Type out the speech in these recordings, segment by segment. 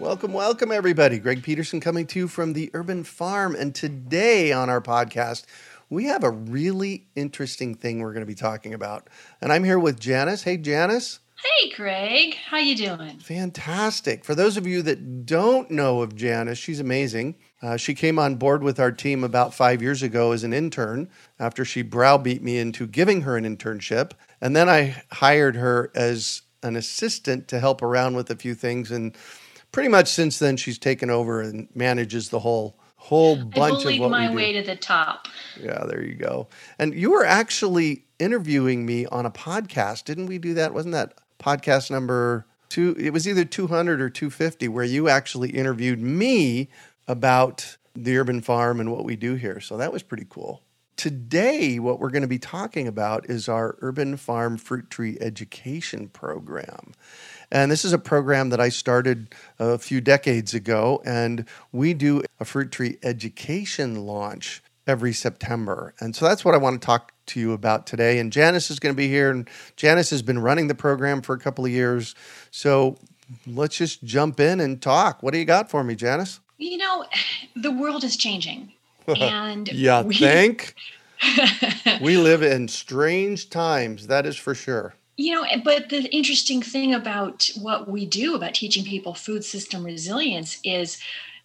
Welcome, welcome, everybody. Greg Peterson coming to you from the Urban Farm. And today on our podcast, we have a really interesting thing we're going to be talking about. And I'm here with Janis. Hey, Janis. Hey, Greg. How you doing? Fantastic. For those of you that don't know of Janis, she's amazing. Uh, she came on board with our team about five years ago as an intern after she browbeat me into giving her an internship. And then I hired her as an assistant to help around with a few things. And pretty much since then, she's taken over and manages the whole whole bunch of what my we do. way to the top. Yeah, there you go. And you were actually interviewing me on a podcast, didn't we do that? Wasn't that podcast number two? It was either 200 or 250, where you actually interviewed me about the urban farm and what we do here. So that was pretty cool. Today, what we're going to be talking about is our Urban Farm Fruit Tree Education Program. And this is a program that I started a few decades ago, and we do a fruit tree education launch every September. And so that's what I want to talk to you about today. And Janis is going to be here, and Janis has been running the program for a couple of years. So let's just jump in and talk. What do you got for me, Janis? You know, the world is changing. And yeah, we... think we live in strange times, that is for sure. You know, but the interesting thing about what we do about teaching people food system resilience is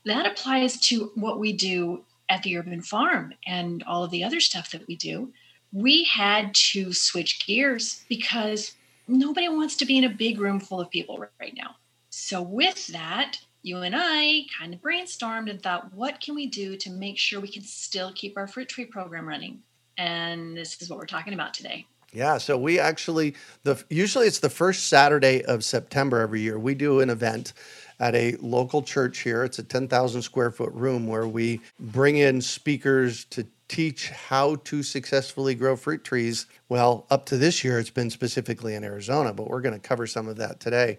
that applies to what we do at the urban farm and all of the other stuff that we do. We had to switch gears because nobody wants to be in a big room full of people right now. So, with that, you and I kind of brainstormed and thought, what can we do to make sure we can still keep our fruit tree program running? And this is what we're talking about today. Yeah, so we actually the usually it's the first Saturday of September every year. We do an event at a local church here. It's a 10,000 square foot room where we bring in speakers to teach how to successfully grow fruit trees. Well, up to this year, it's been specifically in Arizona, but we're going to cover some of that today.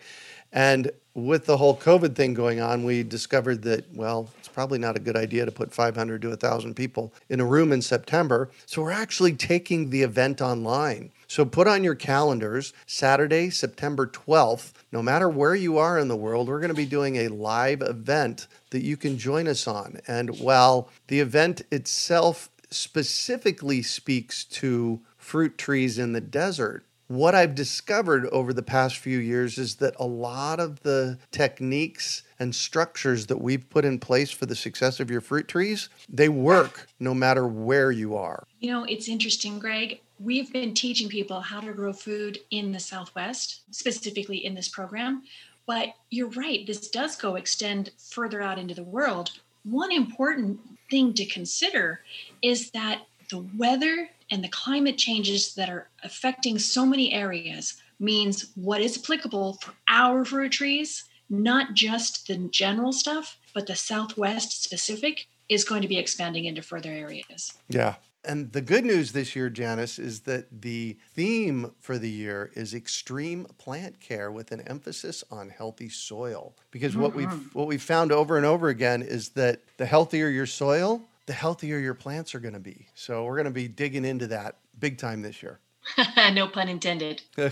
And with the whole COVID thing going on, we discovered that, well, it's probably not a good idea to put 500 to 1,000 people in a room in September. So we're actually taking the event online. So put on your calendars Saturday, September 12th. No matter where you are in the world, we're going to be doing a live event that you can join us on. And while the event itself specifically speaks to fruit trees in the desert, what I've discovered over the past few years is that a lot of the techniques and structures that we've put in place for the success of your fruit trees, they work no matter where you are. You know, it's interesting, Greg. We've been teaching people how to grow food in the Southwest, specifically in this program. But you're right, this does go extend further out into the world. One important thing to consider is that the weather and the climate changes that are affecting so many areas means what is applicable for our fruit trees, not just the general stuff, but the Southwest specific, is going to be expanding into further areas. Yeah. And the good news this year, Janis, is that the theme for the year is extreme plant care with an emphasis on healthy soil. Because mm-hmm. what we've what we've found over and over again is that the healthier your soil, the healthier your plants are going to be. So we're going to be digging into that big time this year. no pun intended. I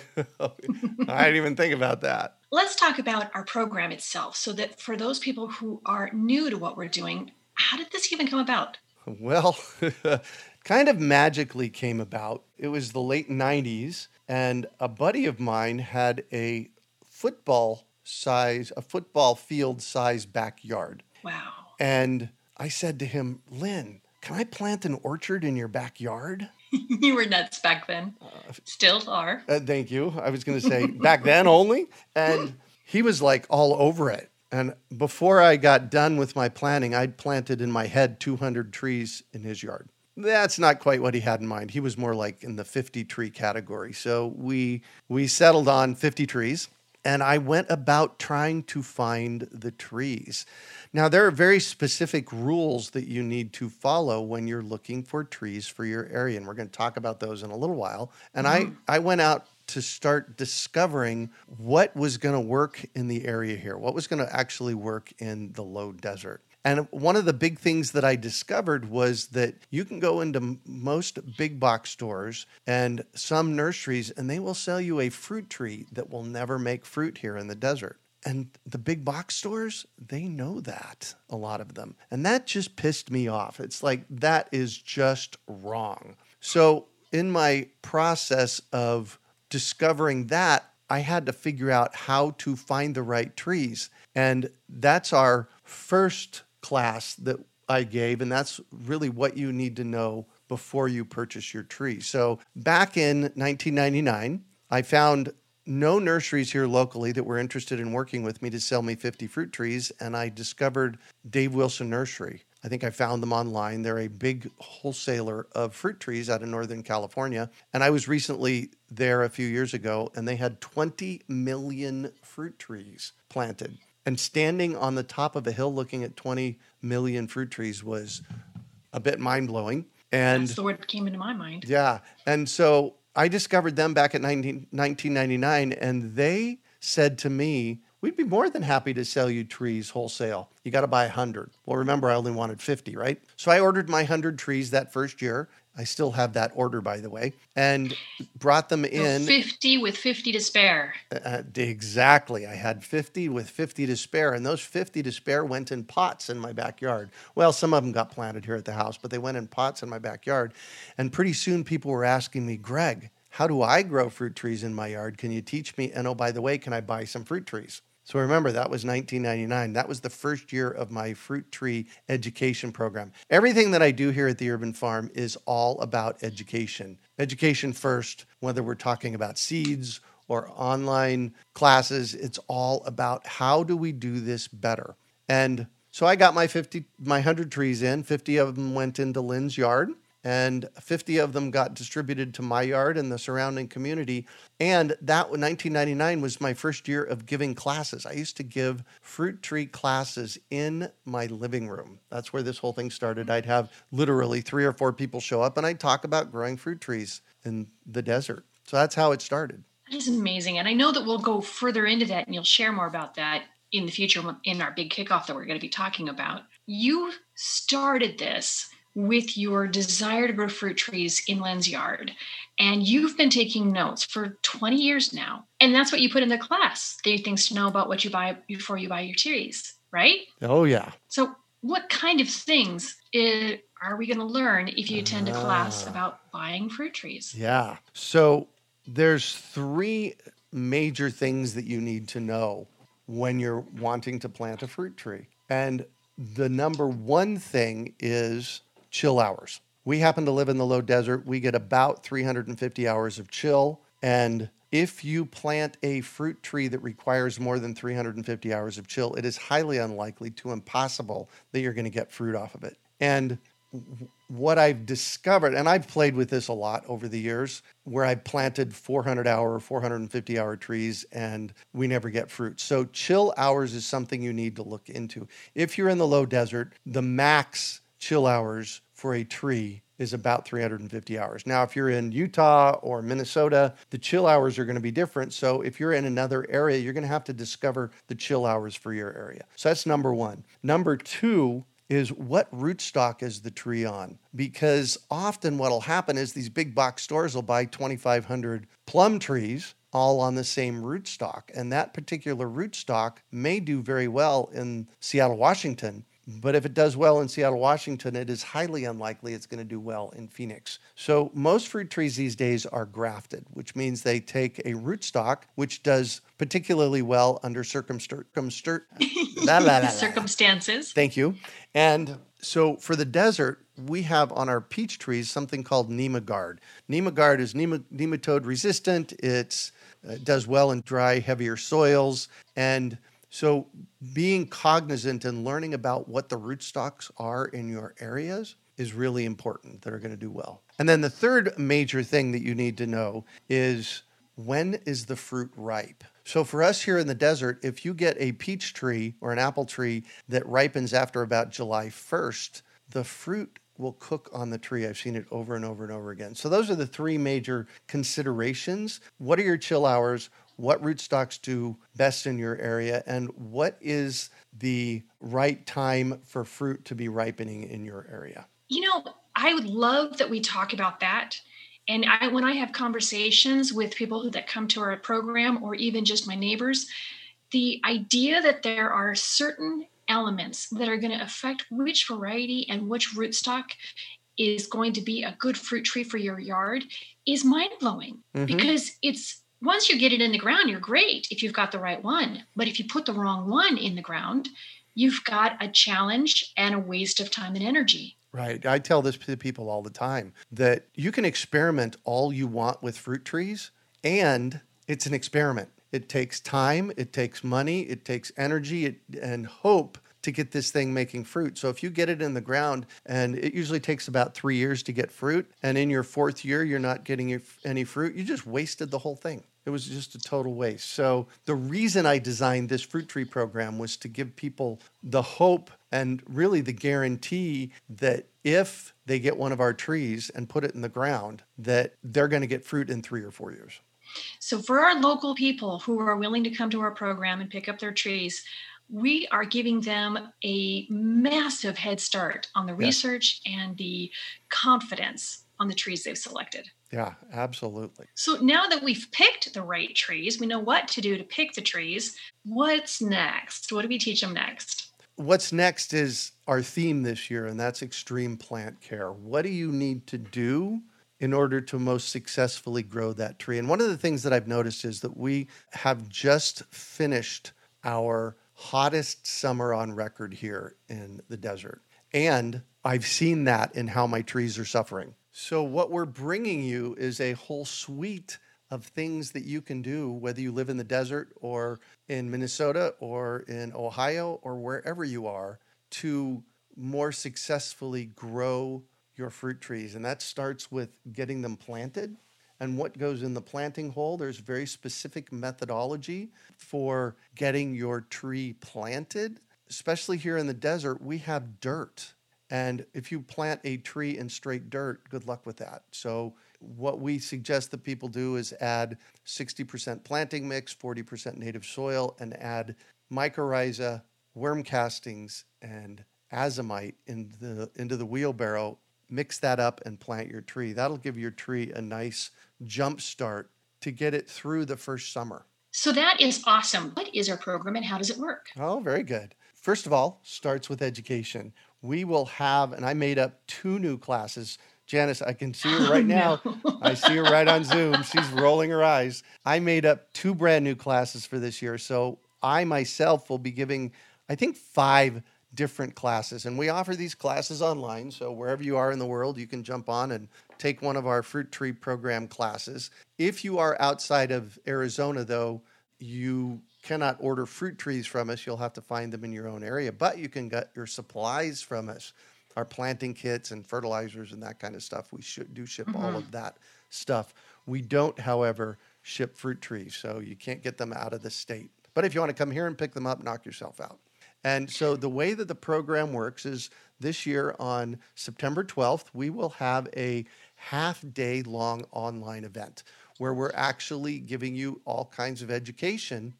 didn't even think about that. Let's talk about our program itself so that for those people who are new to what we're doing, how did this even come about? Well, kind of magically came about. It was the late 90s, and a buddy of mine had a football size, a football field size backyard. Wow And I said to him, Lynn, can I plant an orchard in your backyard? you were nuts back then. Uh, Still are. Uh, thank you. I was going to say back then only. And he was like all over it. And before I got done with my planting, I'd planted in my head 200 trees in his yard. That's not quite what he had in mind. He was more like in the 50 tree category. So we we settled on 50 trees and I went about trying to find the trees. Now, there are very specific rules that you need to follow when you're looking for trees for your area, and we're going to talk about those in a little while. And mm-hmm. I, I went out to start discovering what was going to work in the area here, what was going to actually work in the low desert. And one of the big things that I discovered was that you can go into most big box stores and some nurseries, and they will sell you a fruit tree that will never make fruit here in the desert. And the big box stores, they know that, a lot of them. And that just pissed me off. It's like, that is just wrong. So, in my process of discovering that, I had to figure out how to find the right trees. And that's our first class that I gave, and that's really what you need to know before you purchase your tree. So back in 1999, I found no nurseries here locally that were interested in working with me to sell me 50 fruit trees, and I discovered Dave Wilson Nursery. I think I found them online. They're a big wholesaler of fruit trees out of Northern California. And I was recently there a few years ago, and they had 20 million fruit trees planted. And standing on the top of a hill looking at 20 million fruit trees was a bit mind blowing. And that's the word that came into my mind. Yeah. And so I discovered them back in 19, 1999, and they said to me, We'd be more than happy to sell you trees wholesale. You got to buy 100. Well, remember, I only wanted 50, right? So I ordered my 100 trees that first year I still have that order, by the way, and brought them in. 50 with 50 to spare. Uh, uh exactly. I had 50 with 50 to spare, and those 50 to spare went in pots in my backyard. Well, some of them got planted here at the house, but they went in pots in my backyard. And pretty soon people were asking me, Greg, how do I grow fruit trees in my yard? Can you teach me? And oh, by the way, can I buy some fruit trees? So remember, that was 1999. That was the first year of my fruit tree education program. Everything that I do here at the Urban Farm is all about education. Education first, whether we're talking about seeds or online classes, it's all about how do we do this better. And so I got my 50 my 100 trees in, 50 of them went into Lynn's yard and 50 of them got distributed to my yard and the surrounding community. And that 1999 was my first year of giving classes. I used to give fruit tree classes in my living room. That's where this whole thing started. I'd have literally three or four people show up and I'd talk about growing fruit trees in the desert. So that's how it started. That is amazing. And I know that we'll go further into that and you'll share more about that in the future in our big kickoff that we're going to be talking about. You started this with your desire to grow fruit trees in Lynn's yard. And you've been taking notes for 20 years now. And that's what you put in the class. Three things to know about what you buy before you buy your trees, right? Oh, yeah. So, what kind of things is, are we going to learn if you attend a class ah. about buying fruit trees? Yeah. So, there's three major things that you need to know when you're wanting to plant a fruit tree. And the number one thing is chill hours. We happen to live in the low desert. We get about 350 hours of chill. And if you plant a fruit tree that requires more than 350 hours of chill, it is highly unlikely to impossible that you're going to get fruit off of it. And what I've discovered, and I've played with this a lot over the years, where I planted 400 hour, 450 hour trees and we never get fruit. So, chill hours is something you need to look into. If you're in the low desert, the max chill hours for a tree is about 350 hours. Now, if you're in Utah or Minnesota, the chill hours are going to be different. So, if you're in another area, you're going to have to discover the chill hours for your area. So, that's number one. Number two, is what rootstock is the tree on? Because often what will happen is these big box stores will buy 2,500 plum trees all on the same rootstock. And that particular rootstock may do very well in Seattle, Washington, But if it does well in Seattle, Washington, it is highly unlikely it's going to do well in Phoenix. So most fruit trees these days are grafted, which means they take a rootstock, which does particularly well under circumstur- circumstances. Thank you. And so for the desert, we have on our peach trees something called Nemagard. Nemagard is nematode resistant. It's, it uh, does well in dry, heavier soils. And so, being cognizant and learning about what the rootstocks are in your areas is really important that are going to do well. And then the third major thing that you need to know is when is the fruit ripe? So, for us here in the desert, if you get a peach tree or an apple tree that ripens after about July 1st, the fruit will cook on the tree. I've seen it over and over and over again. So, those are the three major considerations. What are your chill hours? What rootstocks do best in your area, and what is the right time for fruit to be ripening in your area? You know, I would love that we talk about that. And I, when I have conversations with people who, that come to our program or even just my neighbors, the idea that there are certain elements that are going to affect which variety and which rootstock is going to be a good fruit tree for your yard is mind blowing mm-hmm. because it's once you get it in the ground, you're great if you've got the right one. But if you put the wrong one in the ground, you've got a challenge and a waste of time and energy. Right. I tell this to people all the time that you can experiment all you want with fruit trees, and it's an experiment. It takes time, it takes money, it takes energy and hope to get this thing making fruit. So if you get it in the ground, and it usually takes about three years to get fruit, and in your fourth year you're not getting any fruit, you just wasted the whole thing. It was just a total waste. So the reason I designed this fruit tree program was to give people the hope and really the guarantee that if they get one of our trees and put it in the ground, that they're going to get fruit in three or four years. So for our local people who are willing to come to our program and pick up their trees, we are giving them a massive head start on the research and the confidence on the trees they've selected. Yeah, absolutely. So now that we've picked the right trees, we know what to do to pick the trees. What's next? What do we teach them next? What's next is our theme this year, and that's extreme plant care. What do you need to do in order to most successfully grow that tree? And one of the things that I've noticed is that we have just finished our hottest summer on record here in the desert. And I've seen that in how my trees are suffering. So, what we're bringing you is a whole suite of things that you can do, whether you live in the desert or in Minnesota or in Ohio or wherever you are, to more successfully grow your fruit trees. And that starts with getting them planted and what goes in the planting hole. There's very specific methodology for getting your tree planted. Especially here in the desert, we have dirt. And if you plant a tree in straight dirt, good luck with that. So, what we suggest that people do is add 60% planting mix, 40% native soil, and add mycorrhiza, worm castings, and azomite in the, into the wheelbarrow. Mix that up and plant your tree. That'll give your tree a nice jump start to get it through the first summer. So that is awesome. What is our program and how does it work? Oh, very good. First of all, starts with education. We will have, and I made up two new classes. Janis, I can see her right now. no. I see her right on Zoom. She's rolling her eyes. I made up two brand new classes for this year. So I myself will be giving, I think, five different classes. And we offer these classes online. So wherever you are in the world, you can jump on and take one of our fruit tree program classes. If you are outside of Arizona, though, you cannot order fruit trees from us. You'll have to find them in your own area, but you can get your supplies from us, our planting kits and fertilizers and that kind of stuff. We should do ship mm-hmm. all of that stuff. We don't, however, ship fruit trees, so you can't get them out of the state. But if you want to come here and pick them up, knock yourself out. And so the way that the program works is this year on September 12th, we will have a half day long online event where we're actually giving you all kinds of education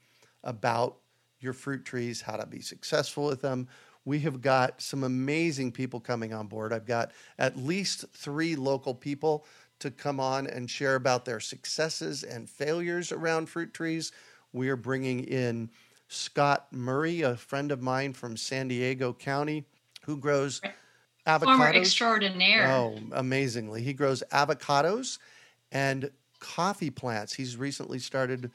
about your fruit trees, how to be successful with them. We have got some amazing people coming on board. I've got at least three local people to come on and share about their successes and failures around fruit trees. We are bringing in Scott Murray, a friend of mine from San Diego County, who grows avocados. extraordinaire. Oh, amazingly. He grows avocados and coffee plants. He's recently started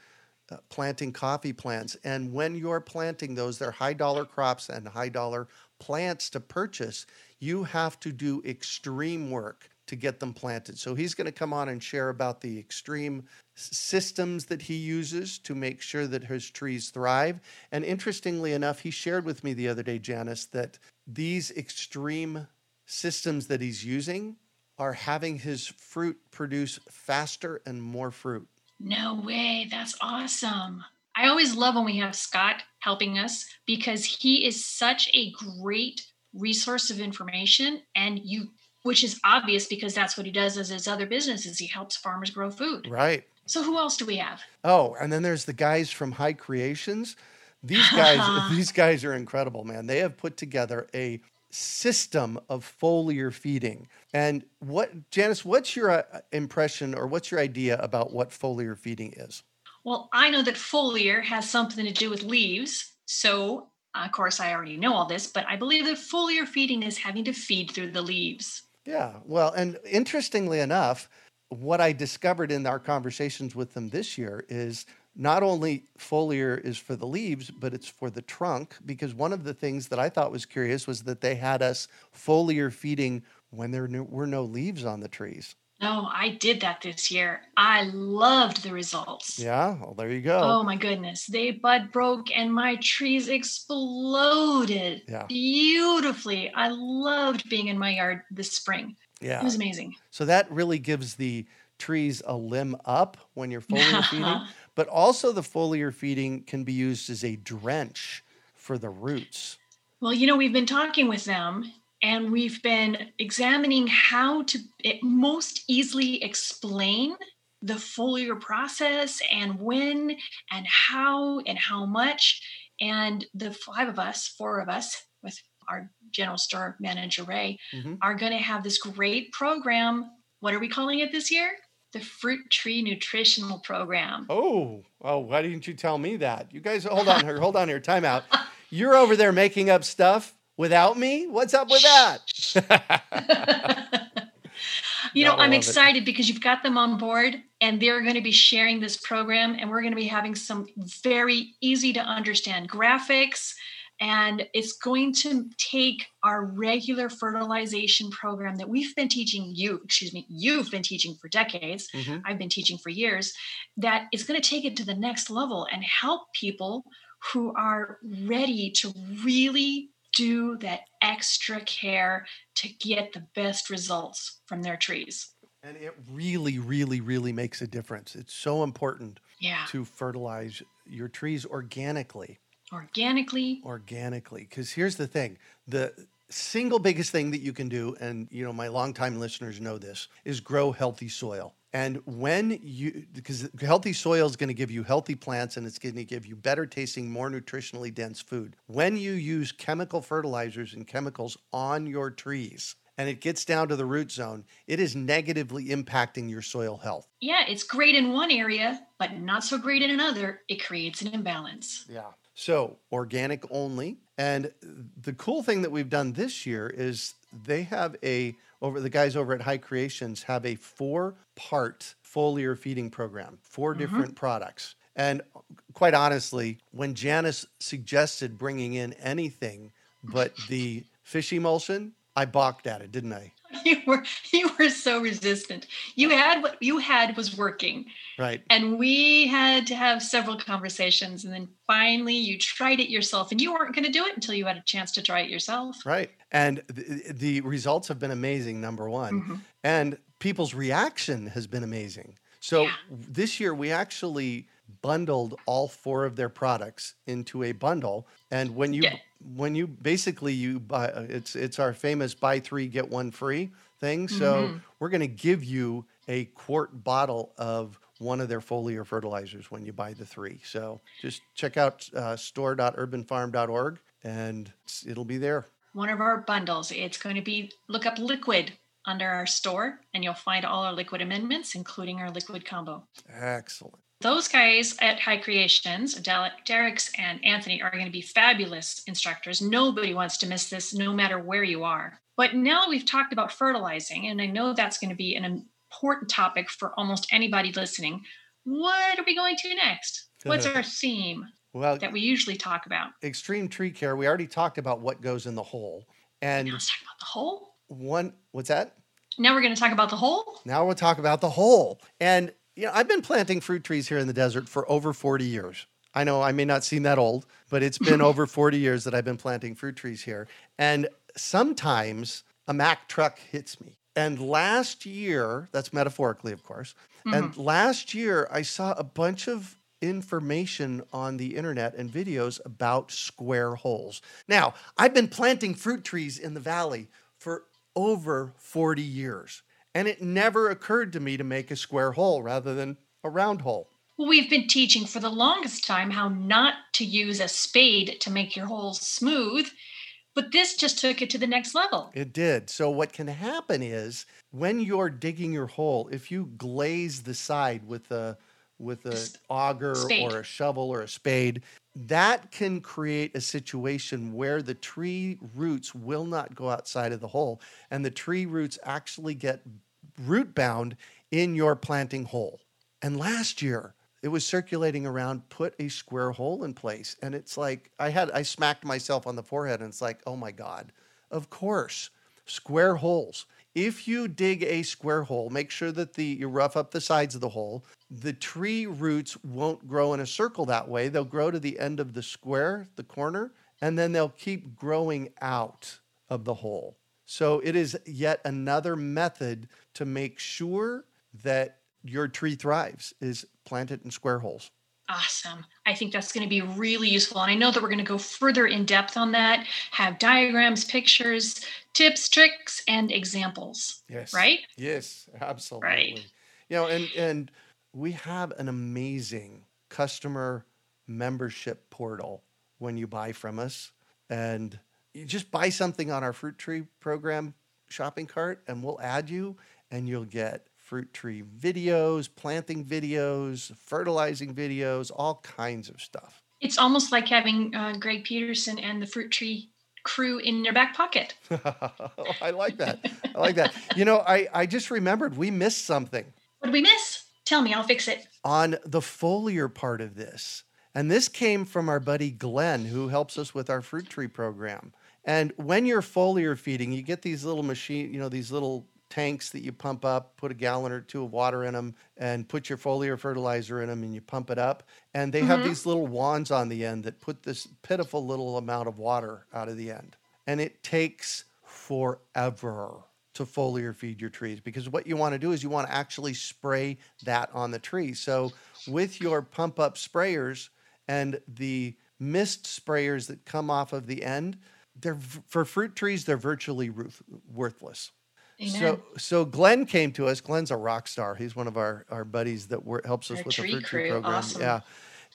uh, planting coffee plants. And when you're planting those, they're high dollar crops and high dollar plants to purchase. You have to do extreme work to get them planted. So he's going to come on and share about the extreme systems that he uses to make sure that his trees thrive. And interestingly enough, he shared with me the other day, Janis, that these extreme systems that he's using are having his fruit produce faster and more fruit. No way. That's awesome. I always love when we have Scott helping us because he is such a great resource of information and you which is obvious because that's what he does as his other businesses. He helps farmers grow food. Right. So who else do we have? Oh, and then there's the guys from High Creations. These guys, these guys are incredible, man. They have put together a system of foliar feeding. And what, Janis, what's your uh, impression or what's your idea about what foliar feeding is? Well, I know that foliar has something to do with leaves. So, of course, I already know all this, but I believe that foliar feeding is having to feed through the leaves. Yeah. Well, and interestingly enough, what I discovered in our conversations with them this year is not only foliar is for the leaves, but it's for the trunk. Because one of the things that I thought was curious was that they had us foliar feeding when there were no leaves on the trees. No, I did that this year. I loved the results. Yeah. Well, there you go. Oh my goodness. They bud broke and my trees exploded Yeah. beautifully. I loved being in my yard this spring. Yeah. It was amazing. So that really gives the trees a limb up when you're foliar feeding. But also, the foliar feeding can be used as a drench for the roots. Well, you know, we've been talking with them and we've been examining how to most easily explain the foliar process and when and how and how much. And the five of us, four of us, with our general store manager, Ray, Mhm. are going to have this great program. What are we calling it this year? The Fruit Tree Nutritional Program. Oh, oh, why didn't you tell me that? You guys, hold on here, hold on here, time out. You're over there making up stuff without me? What's up with that? you know, I'm love it. excited because you've got them on board and they're going to be sharing this program and we're going to be having some very easy to understand graphics and it's going to take our regular fertilization program that we've been teaching you, excuse me, you've been teaching for decades. Mhm. I've been teaching for years, that is going to take it to the next level and help people who are ready to really do that extra care to get the best results from their trees. And it really, really, really makes a difference. It's so important Yeah, to fertilize your trees organically. Organically. organically because here's the thing the single biggest thing that you can do and you know my longtime listeners know this is grow healthy soil and when you because healthy soil is going to give you healthy plants and it's going to give you better tasting more nutritionally dense food when you use chemical fertilizers and chemicals on your trees and it gets down to the root zone it is negatively impacting your soil health Yeah, it's great in one area, but not so great in another. It creates an imbalance. Yeah. So organic only. And the cool thing that we've done this year is they have a over the guys over at High Creations have a four part foliar feeding program, 4 mm-hmm. different products. And quite honestly, when Janis suggested bringing in anything but the fish emulsion, I balked at it, didn't I? You were you were so resistant. You had what you had was working. Right. And we had to have several conversations. And then finally, you tried it yourself. And you weren't going to do it until you had a chance to try it yourself. Right. And the, the results have been amazing, number one. Mhm. And people's reaction has been amazing. So Yeah. this year, we actually bundled all four of their products into a bundle. And when you, Yeah. When you basically you buy, uh, it's, it's our famous buy three, get one free thing. So Mhm. we're going to give you a quart bottle of one of their foliar fertilizers when you buy the three. So just check out uh, store.urbanfarm.org and it'll be there. One of our bundles. It's going to be look up liquid under our store, and you'll find all our liquid amendments, including our liquid combo. Excellent. Those guys at High Creations, Derek's and Anthony, are going to be fabulous instructors. Nobody wants to miss this, no matter where you are. But now we've talked about fertilizing, and I know that's going to be an important topic for almost anybody listening. What are we going to next? What's our theme well, that we usually talk about? Extreme tree care. We already talked about what goes in the hole. And now let's talk about the hole. One, what's that? Now we're going to talk about the hole. Now we'll talk about the hole. And you know, I've been planting fruit trees here in the desert for over 40 years. I know I may not seem that old, but it's been over 40 years that I've been planting fruit trees here. And sometimes a Mack truck hits me. And last year, that's metaphorically, of course, mm-hmm. and last year I saw a bunch of information on the internet and videos about square holes. Now, I've been planting fruit trees in the valley for over 40 years, and it never occurred to me to make a square hole rather than a round hole. Well, we've been teaching for the longest time how not to use a spade to make your holes smooth but this just took it to the next level. It did. So what can happen is when you're digging your hole, if you glaze the side with a with a auger spade. or a shovel or a spade, that can create a situation where the tree roots will not go outside of the hole and the tree roots actually get root bound in your planting hole. And last year, it was circulating around put a square hole in place and it's like i had i smacked myself on the forehead and it's like oh my god of course square holes if you dig a square hole make sure that the you rough up the sides of the hole. The tree roots won't grow in a circle that way. They'll grow to the end of the square the corner and then they'll keep growing out of the hole. So it is yet another method to make sure that your tree thrives is plant it in square holes. Awesome. I think that's going to be really useful. And I know that we're going to go further in depth on that, have diagrams, pictures, tips, tricks, and examples. Yes. Right? Yes, absolutely. Right. You know, and and we have an amazing customer membership portal when you buy from us. And you just buy something on our fruit tree program shopping cart and we'll add you and you'll get fruit tree videos, planting videos, fertilizing videos, all kinds of stuff. It's almost like having uh, Greg Peterson and the fruit tree crew in your back pocket. I like that. I like that. You know, I, I just remembered we missed something. What did we miss? Tell me, I'll fix it. On the foliar part of this. And this came from our buddy Glenn, who helps us with our fruit tree program. And when you're foliar feeding, you get these little machine, you know, these little tanks that you pump up, put a gallon or two of water in them, and put your foliar fertilizer in them, and you pump it up. And they mm-hmm. have these little wands on the end that put this pitiful little amount of water out of the end. And it takes forever to foliar feed your trees because what you want to do is you want to actually spray that on the tree. So with your pump up sprayers and the mist sprayers that come off of the end, they're for fruit trees they're virtually worthless Amen. So, so Glenn came to us. Glenn's a rock star. He's one of our, our buddies that helps us our with the fruit tree program. Awesome. Yeah,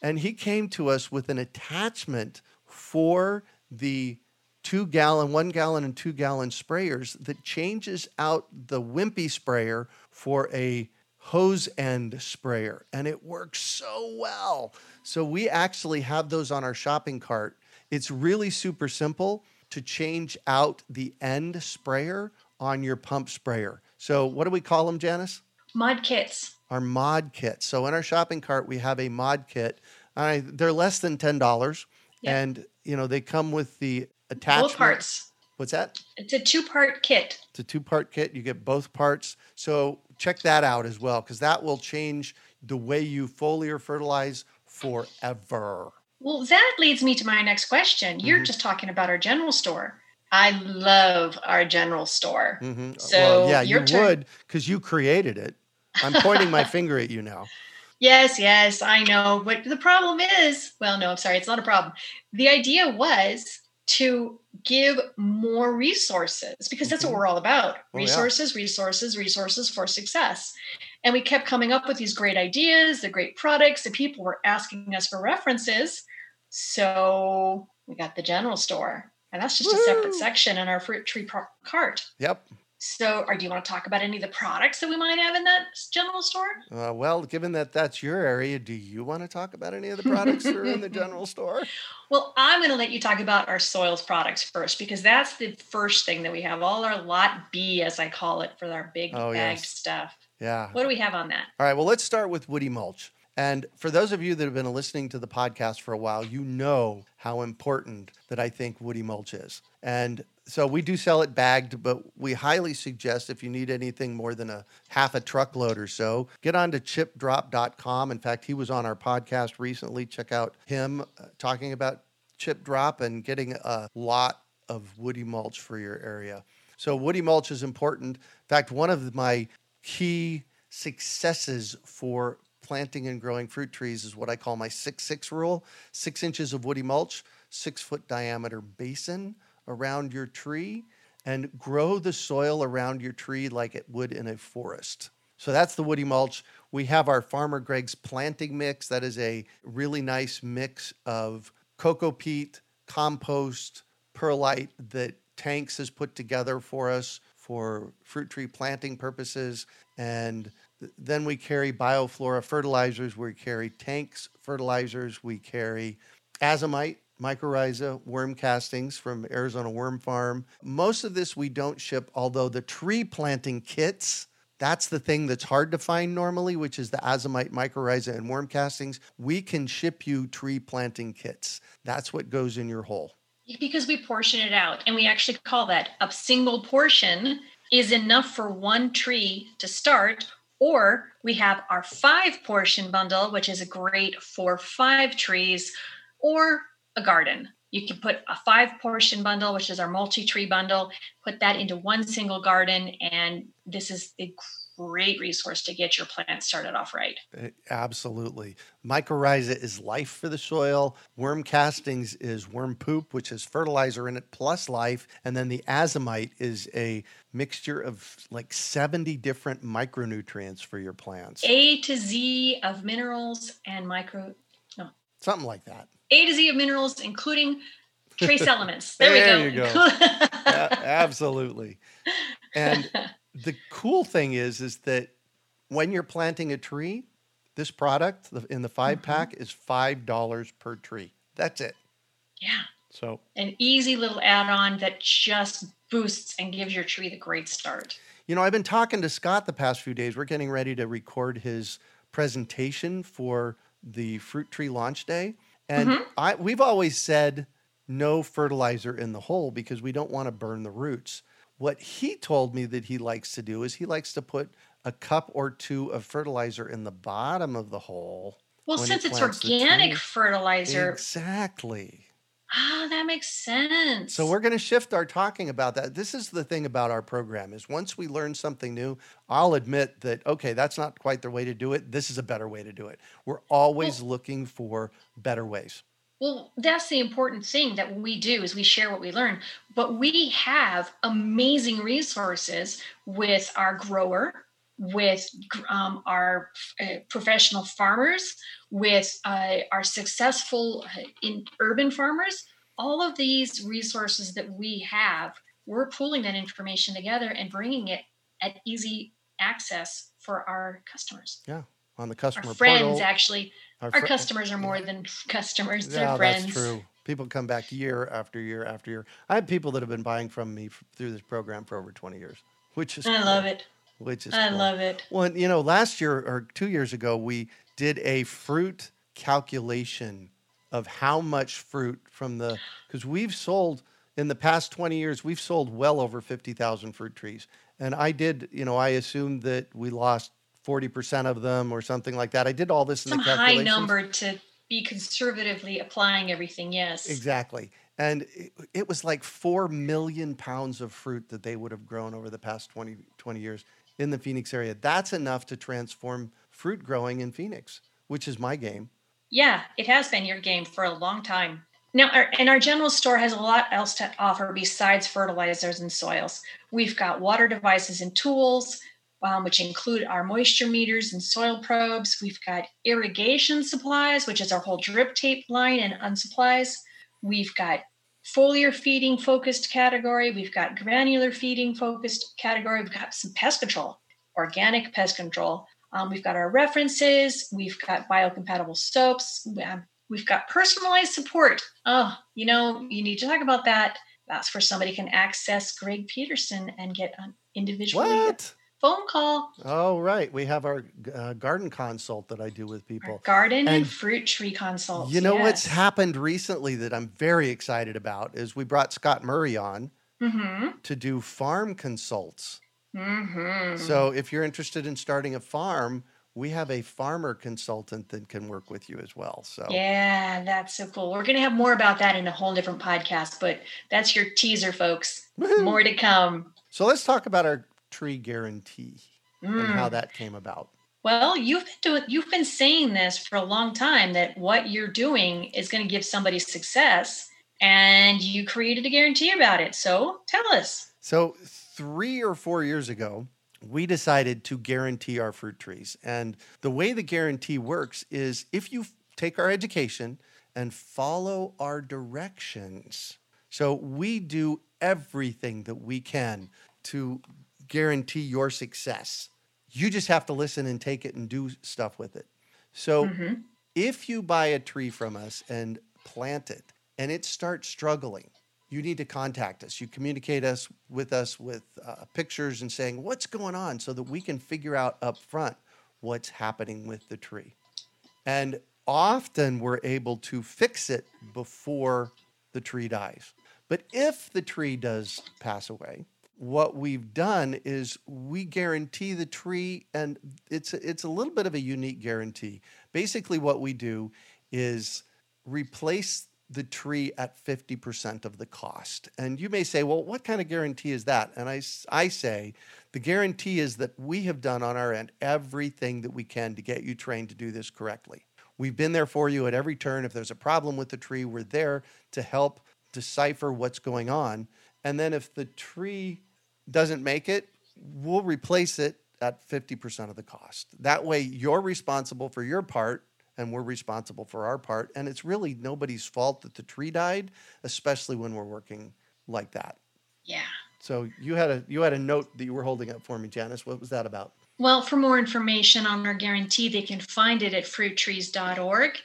and he came to us with an attachment for the two gallon, one gallon, and two gallon sprayers that changes out the wimpy sprayer for a hose end sprayer, and it works so well. So we actually have those on our shopping cart. It's really super simple to change out the end sprayer on your pump sprayer. So, what do we call them, Janis? Mod kits. Our mod kits. So, in our shopping cart, we have a mod kit. Uh, they're less than ten dollars, and you know they come with the attachment. Both parts. What's that? It's a two-part kit. It's a two-part kit. You get both parts. So check that out as well, because that will change the way you foliar fertilize forever. Well, that leads me to my next question. You're mm-hmm. just talking about our general store. I love our general store. Mm-hmm. So well, yeah, you turn- would because you created it. I'm pointing my finger at you now. Yes, yes, I know. But the problem is, well, no, I'm sorry, it's not a problem. The idea was to give more resources because that's mm-hmm. what we're all about oh, resources, yeah. resources, resources for success. And we kept coming up with these great ideas, the great products, and people were asking us for references. So we got the general store and that's just Woo! a separate section in our fruit tree cart. Yep. So, or do you want to talk about any of the products that we might have in that general store? Uh, well, given that that's your area, do you want to talk about any of the products that are in the general store? Well, I'm going to let you talk about our soils products first because that's the first thing that we have. All our lot B, as I call it, for our big Oh, bagged yes. stuff. Yeah. What do we have on that? All right. Well, let's start with woody mulch. And for those of you that have been listening to the podcast for a while, you know how important that I think woody mulch is. And so we do sell it bagged, but we highly suggest if you need anything more than a half a truckload or so, get on to chipdrop.com. In fact, he was on our podcast recently. Check out him uh, talking about chip drop and getting a lot of woody mulch for your area. So woody mulch is important. In fact, one of my key successes for planting and growing fruit trees is what I call my six six rule: six inches of woody mulch, six foot diameter basin around your tree, and grow the soil around your tree like it would in a forest. So that's the woody mulch. We have our Farmer Greg's planting mix. That is a really nice mix of cocoa peat, compost, perlite that Tanks has put together for us for fruit tree planting purposes. And then we carry bioflora fertilizers. We carry tanks fertilizers. We carry azomite, mycorrhiza, worm castings from Arizona Worm Farm. Most of this we don't ship, although the tree planting kits, that's the thing that's hard to find normally, which is the azomite, mycorrhiza, and worm castings. We can ship you tree planting kits. That's what goes in your hole. Because we portion it out and we actually call that a single portion is enough for one tree to start. Or we have our five portion bundle, which is great for five trees or a garden. You can put a five portion bundle, which is our multi tree bundle, put that into one single garden. And this is a great resource to get your plant started off right. Uh, Absolutely. Mycorrhiza is life for the soil. Worm castings is worm poop, which has fertilizer in it plus life. And then the azomite is a mixture of like 70 different micronutrients for your plants. A to Z of minerals and micro, no, Something like that. A to Z of minerals, including trace elements. There, There we you go. Absolutely. And the cool thing is, is that when you're planting a tree, this product in the 5 mm-hmm. pack is $5 per tree. That's it. yeah, So an easy little add-on that just boosts and gives your tree the great start. You know, I've been talking to Scott the past few days. We're getting ready to record his presentation for the fruit tree launch day. And mm-hmm. I we've always said no fertilizer in the hole because we don't want to burn the roots. What he told me that he likes to do is he likes to put a cup or two of fertilizer in the bottom of the hole. Well, since it's organic fertilizer, Exactly. ah, that makes sense. So we're going to shift our talking about that. This is the thing about our program is once we learn something new, I'll admit that okay, that's not quite the way to do it. This is a better way to do it. We're always looking for better ways. Well, that's the important thing that we do is we share what we learn. But we have amazing resources with our grower, with um, our uh, professional farmers, with uh, our successful uh, in urban farmers. All of these resources that we have, we're pulling that information together and bringing it at easy access for our customers. Yeah. On the customer Our friends, portal. actually, our fr- customers are more than customers; they're Yeah, friends. that's true. People come back year after year after year. I have people that have been buying from me f- through this program for over 20 years, which is I cool, love it. Which is I cool. love it. Well, you know, last year or two years ago, we did a fruit calculation of how much fruit from the because we've sold in the past 20 years, we've sold well over 50,000 fruit trees. And I did, you know, I assumed that we lost 40% of them or something like that. I did all this in Some the high number to be conservatively applying everything. Yes. Exactly. And it, it was like 4 million pounds of fruit that they would have grown over the past 20, 20 years in the Phoenix area. That's enough to transform fruit growing in Phoenix, which is my game. Yeah, it has been your game for a long time. Now, our, and our general store has a lot else to offer besides fertilizers and soils. We've got water devices and tools, um, which include our moisture meters and soil probes. We've got irrigation supplies, which is our whole drip tape line and unsupplies. We've got foliar feeding focused category. We've got granular feeding focused category. We've got some pest control, organic pest control. Um, we've got our references. We've got biocompatible soaps. We've got personalized support. Oh, you know, you need to talk about that. That's where somebody can access Greg Peterson and get an individual phone call. Oh, right. We have our uh, garden consult that I do with people. Our garden and, and, fruit tree consult. You know yes. what's happened recently that I'm very excited about is we brought Scott Murray on mm-hmm. to do farm consults. Mm-hmm. So if you're interested in starting a farm, we have a farmer consultant that can work with you as well. So yeah, that's so cool. We're going to have more about that in a whole different podcast, but that's your teaser, folks. more to come. So let's talk about our tree guarantee mm. and how mm. that came about. Well, you've been doing, you've been saying this for a long time that what you're doing is going to give somebody success, and you created a guarantee about it. So tell us. So three or four years ago, we decided to guarantee our fruit trees. And the way the guarantee works is if you take our education and follow our directions. So we do everything that we can to guarantee your success. You just have to listen and take it and do stuff with it. So mm-hmm. if you buy a tree from us and plant it and it starts struggling, you need to contact us. You communicate us with us with uh, pictures and saying what's going on so that we can figure out up front what's happening with the tree. And often we're able to fix it before the tree dies. But if the tree does pass away, what we've done is we guarantee the tree and it's it's a little bit of a unique guarantee. Basically what we do is replace the tree at 50% of the cost. And you may say, well, what kind of guarantee is that? And I, I say, the guarantee is that we have done on our end everything that we can to get you trained to do this correctly. We've been there for you at every turn. If there's a problem with the tree, we're there to help decipher what's going on. And then if the tree doesn't make it, we'll replace it at 50% of the cost. That way, you're responsible for your part and we're responsible for our part. And it's really nobody's fault that the tree died, especially when we're working like that. Yeah. So you had a you had a note that you were holding up for me, Janis. What was that about? Well, for more information on our guarantee, they can find it at fruittrees.org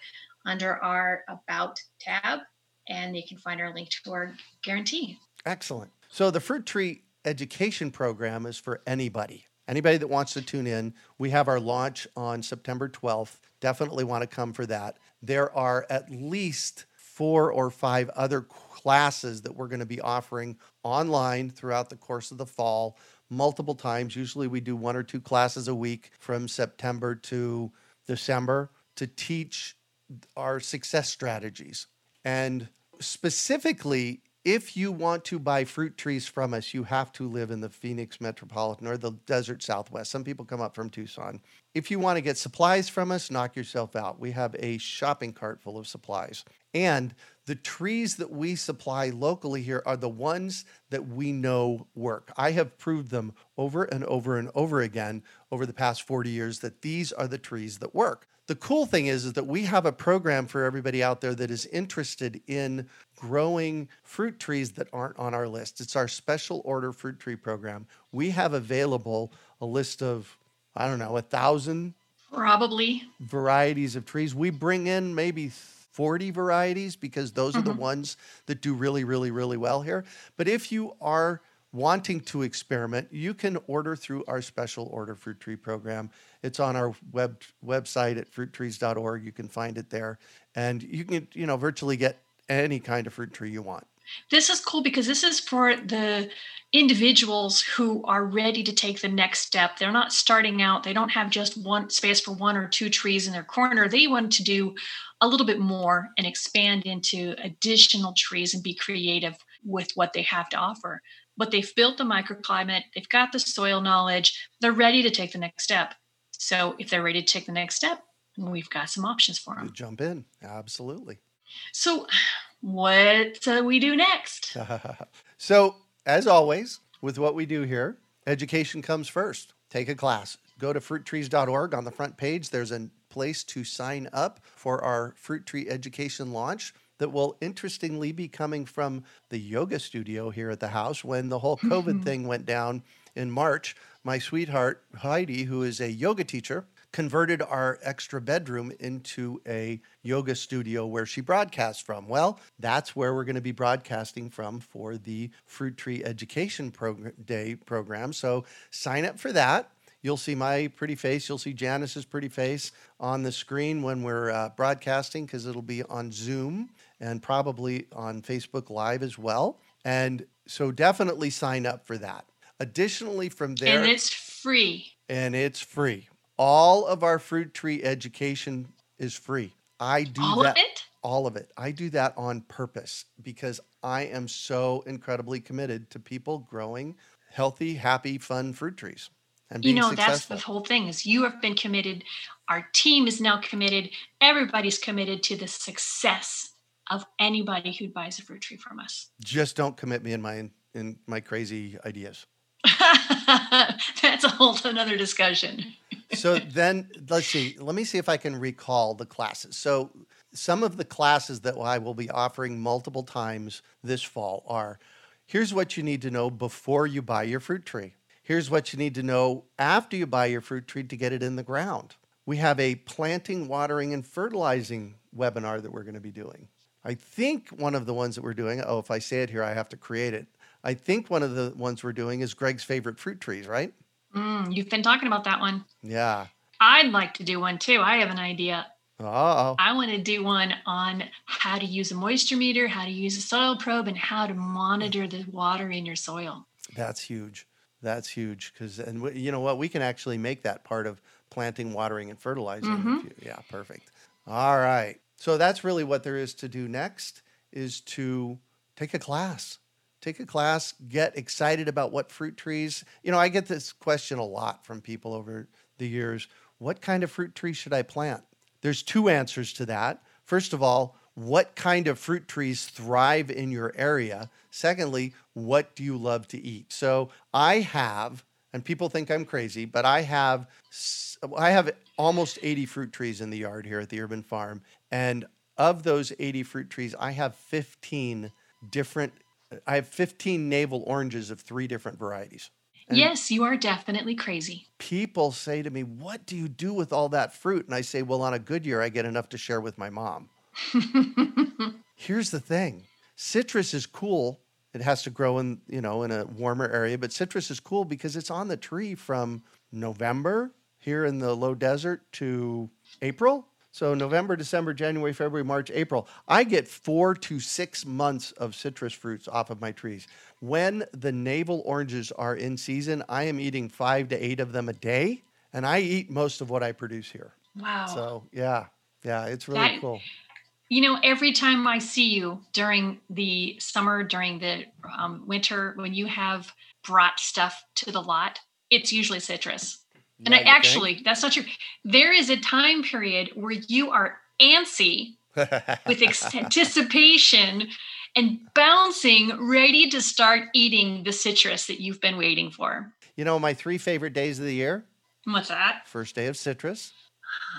under our About tab, and they can find our link to our guarantee. Excellent. So the Fruit Tree Education Program is for anybody. Anybody that wants to tune in, we have our launch on September 12th. Definitely want to come for that. There are at least four or five other classes that we're going to be offering online throughout the course of the fall, multiple times. Usually we do one or two classes a week from September to December to teach our success strategies. And specifically, if you want to buy fruit trees from us, you have to live in the Phoenix metropolitan or the desert southwest. Some people come up from Tucson. If you want to get supplies from us, knock yourself out. We have a shopping cart full of supplies. And the trees that we supply locally here are the ones that we know work. I have proved them over and over and over again over the past 40 years that these are the trees that work. The cool thing is, is that we have a program for everybody out there that is interested in growing fruit trees that aren't on our list. It's our special order fruit tree program. We have available a list of, I don't know, a thousand probably varieties of trees. We bring in maybe 40 varieties because those mm-hmm. are the mm-hmm. ones that do really, really, really well here. But if you are wanting to experiment, you can order through our special order fruit tree program. It's on our web website at fruittrees.org. You can find it there, and you can you know virtually get any kind of fruit tree you want. This is cool because this is for the individuals who are ready to take the next step. They're not starting out, they don't have just one space for one or two trees in their corner. They want to do a little bit more and expand into additional trees and be creative with what they have to offer but they've built the microclimate, they've got the soil knowledge, they're ready to take the next step. So if they're ready to take the next step, we've got some options for them. You jump in, absolutely. So, what do we do next? so, as always, with what we do here, education comes first. Take a class. Go to fruittrees.org. On the front page, there's a place to sign up for our fruit tree education launch. That will interestingly be coming from the yoga studio here at the house when the whole COVID thing went down in March. My sweetheart, Heidi, who is a yoga teacher, converted our extra bedroom into a yoga studio where she broadcasts from. Well, that's where we're going to be broadcasting from for the Fruit Tree Education Prog- Day program. So sign up for that. You'll see my pretty face. You'll see Janis's pretty face on the screen when we're uh, broadcasting because it'll be on Zoom and probably on Facebook Live as well. And so definitely sign up for that. Additionally, from there, And it's free. and it's free. All of our fruit tree education is free. I do All that of it? all of it. I do that on purpose because I am so incredibly committed to people growing healthy, happy, fun fruit trees and You know, successful. that's the whole thing is you have been committed. Our team is now committed. Everybody's committed to the success of anybody who buys a fruit tree from us. Just don't commit me in my in my crazy ideas. That's a whole another discussion. so then let's see let me see if i can recall the classes so some of the classes that i will be offering multiple times this fall are here's what you need to know before you buy your fruit tree here's what you need to know after you buy your fruit tree to get it in the ground we have a planting watering and fertilizing webinar that we're going to be doing i think one of the ones that we're doing oh if i say it here i have to create it i think one of the ones we're doing is greg's favorite fruit trees right Mm, you've been talking about that one. yeah I'd like to do one too. I have an idea. oh I want to do one on how to use a moisture meter, how to use a soil probe, and how to monitor the water in your soil. That's huge. That's huge because, and w- you know what, we can actually make that part of planting, watering, and fertilizing. Mhm. you- yeah, perfect. All right. So that's really what there is to do next is to take a class. Take a class, get excited about what fruit trees. You know, I get this question a lot from people over the years. What kind of fruit tree should I plant? There's two answers to that. First of all, what kind of fruit trees thrive in your area? Secondly, what do you love to eat? So I have, and people think I'm crazy, but I have I have almost 80 fruit trees in the yard here at the urban farm. And of those 80 fruit trees, I have 15 different I have 15 navel oranges of three different varieties. And- yes, you are definitely crazy. People say to me, What do you do with all that fruit? And I say, Well, on a good year, I get enough to share with my mom. Here's the thing citrus is cool. It has to grow in, you know, in a warmer area, but citrus is cool because it's on the tree from November here in the low desert to April. So November, December, January, February, March, April. I get four to six months of citrus fruits off of my trees. When the navel oranges are in season, I am eating five to eight of them a day, and I eat most of what I produce here. wow. So yeah, yeah, it's really That- cool. You know, every time I see you during the summer, during the um, winter, when you have brought stuff to the lot, it's usually citrus. And I you think? actually, that's not true. There is a time period where you are antsy with anticipation and bouncing, ready to start eating the citrus that you've been waiting for. you know, my three favorite days of the year What's that? first day of citrus,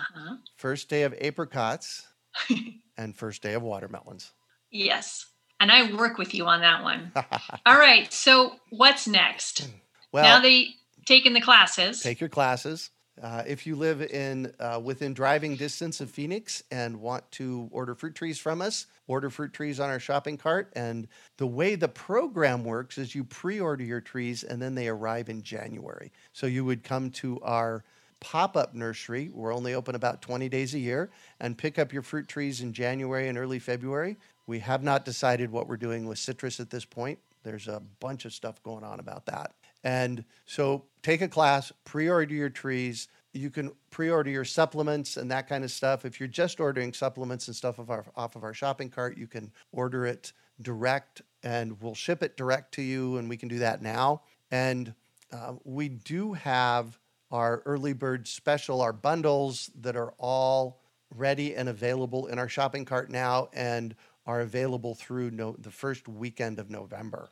Uh-huh. first day of apricots, and first day of watermelons. Yes. And I work with you on that one. All right. So, what's next? well, now they taken the classes. take your classes. Uh, if you live in uh, within driving distance of Phoenix and want to order fruit trees from us, order fruit trees on our shopping cart. And the way the program works is you pre-order your trees and then they arrive in January. So you would come to our pop-up nursery. We're only open about 20 days a year and pick up your fruit trees in January and early February. We have not decided what we're doing with citrus at this point. There's a bunch of stuff going on about that. And so take a class, pre-order your trees. You can pre-order your supplements and that kind of stuff. If you're just ordering supplements and stuff off our, off of our shopping cart, you can order it direct and we'll ship it direct to you and we can do that now. And uh, we do have our early bird special, our bundles that are all ready and available in our shopping cart now and are available through no, the first weekend of November.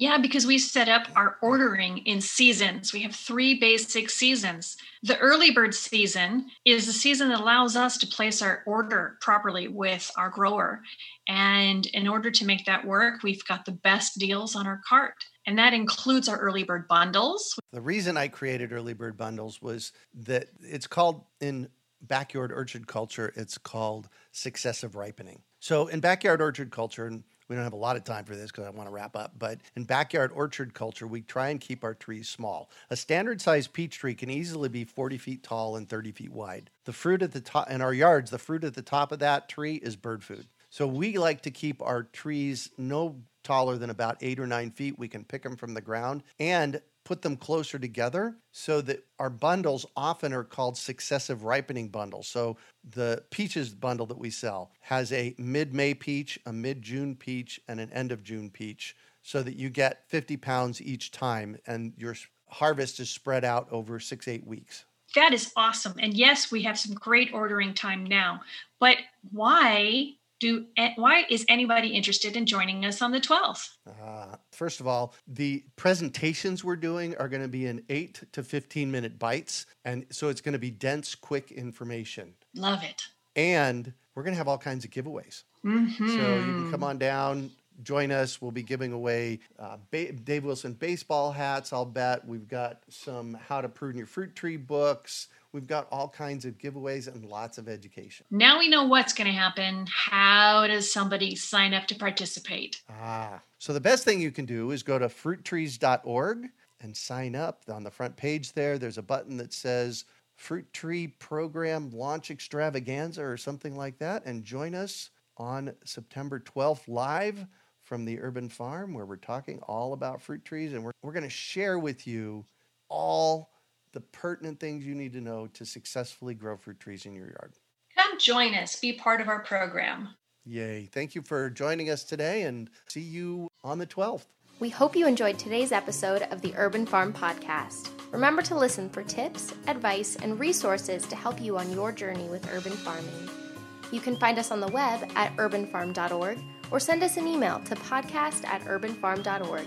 Yeah, because we set up our ordering in seasons. We have three basic seasons. The early bird season is the season that allows us to place our order properly with our grower. And in order to make that work, we've got the best deals on our cart. And that includes our early bird bundles. The reason I created early bird bundles was that it's called in backyard orchard culture, it's called successive ripening. So in backyard orchard culture, and we don't have a lot of time for this because I want to wrap up, but in backyard orchard culture, we try and keep our trees small. A standard sized peach tree can easily be 40 feet tall and 30 feet wide. The fruit at the top, in our yards, the fruit at the top of that tree is bird food. So we like to keep our trees no taller than about eight or nine feet. We can pick them from the ground. And put them closer together so that our bundles often are called successive ripening bundles. So the peaches bundle that we sell has a mid May peach, a mid June peach, and an end of June peach so that you get 50 pounds each time and your harvest is spread out over six, eight weeks. That is awesome. And yes, we have some great ordering time now. But why do why is anybody interested in joining us on the 12th uh, first of all the presentations we're doing are going to be in 8 to 15 minute bites and so it's going to be dense quick information love it and we're going to have all kinds of giveaways mm-hmm. so you can come on down join us. We'll be giving away uh, ba- Dave Wilson baseball hats, I'll bet. We've got some How to Prune Your Fruit Tree books. We've got all kinds of giveaways and lots of education. Now we know what's going to happen. How does somebody sign up to participate? Ah, so the best thing you can do is go to fruittrees.org and sign up. On the front page there, there's a button that says Fruit Tree Program Launch Extravaganza or something like that, and join us on September 12th live from the urban farm where we're talking all about fruit trees and we're, we're going to share with you all the pertinent things you need to know to successfully grow fruit trees in your yard. Come join us, be part of our program. Yay. Thank you for joining us today and see you on the 12th. We hope you enjoyed today's episode of the Urban Farm Podcast. Remember to listen for tips, advice, and resources to help you on your journey with urban farming. You can find us on the web at urbanfarm.org or send us an email to podcast at urbanfarm.org.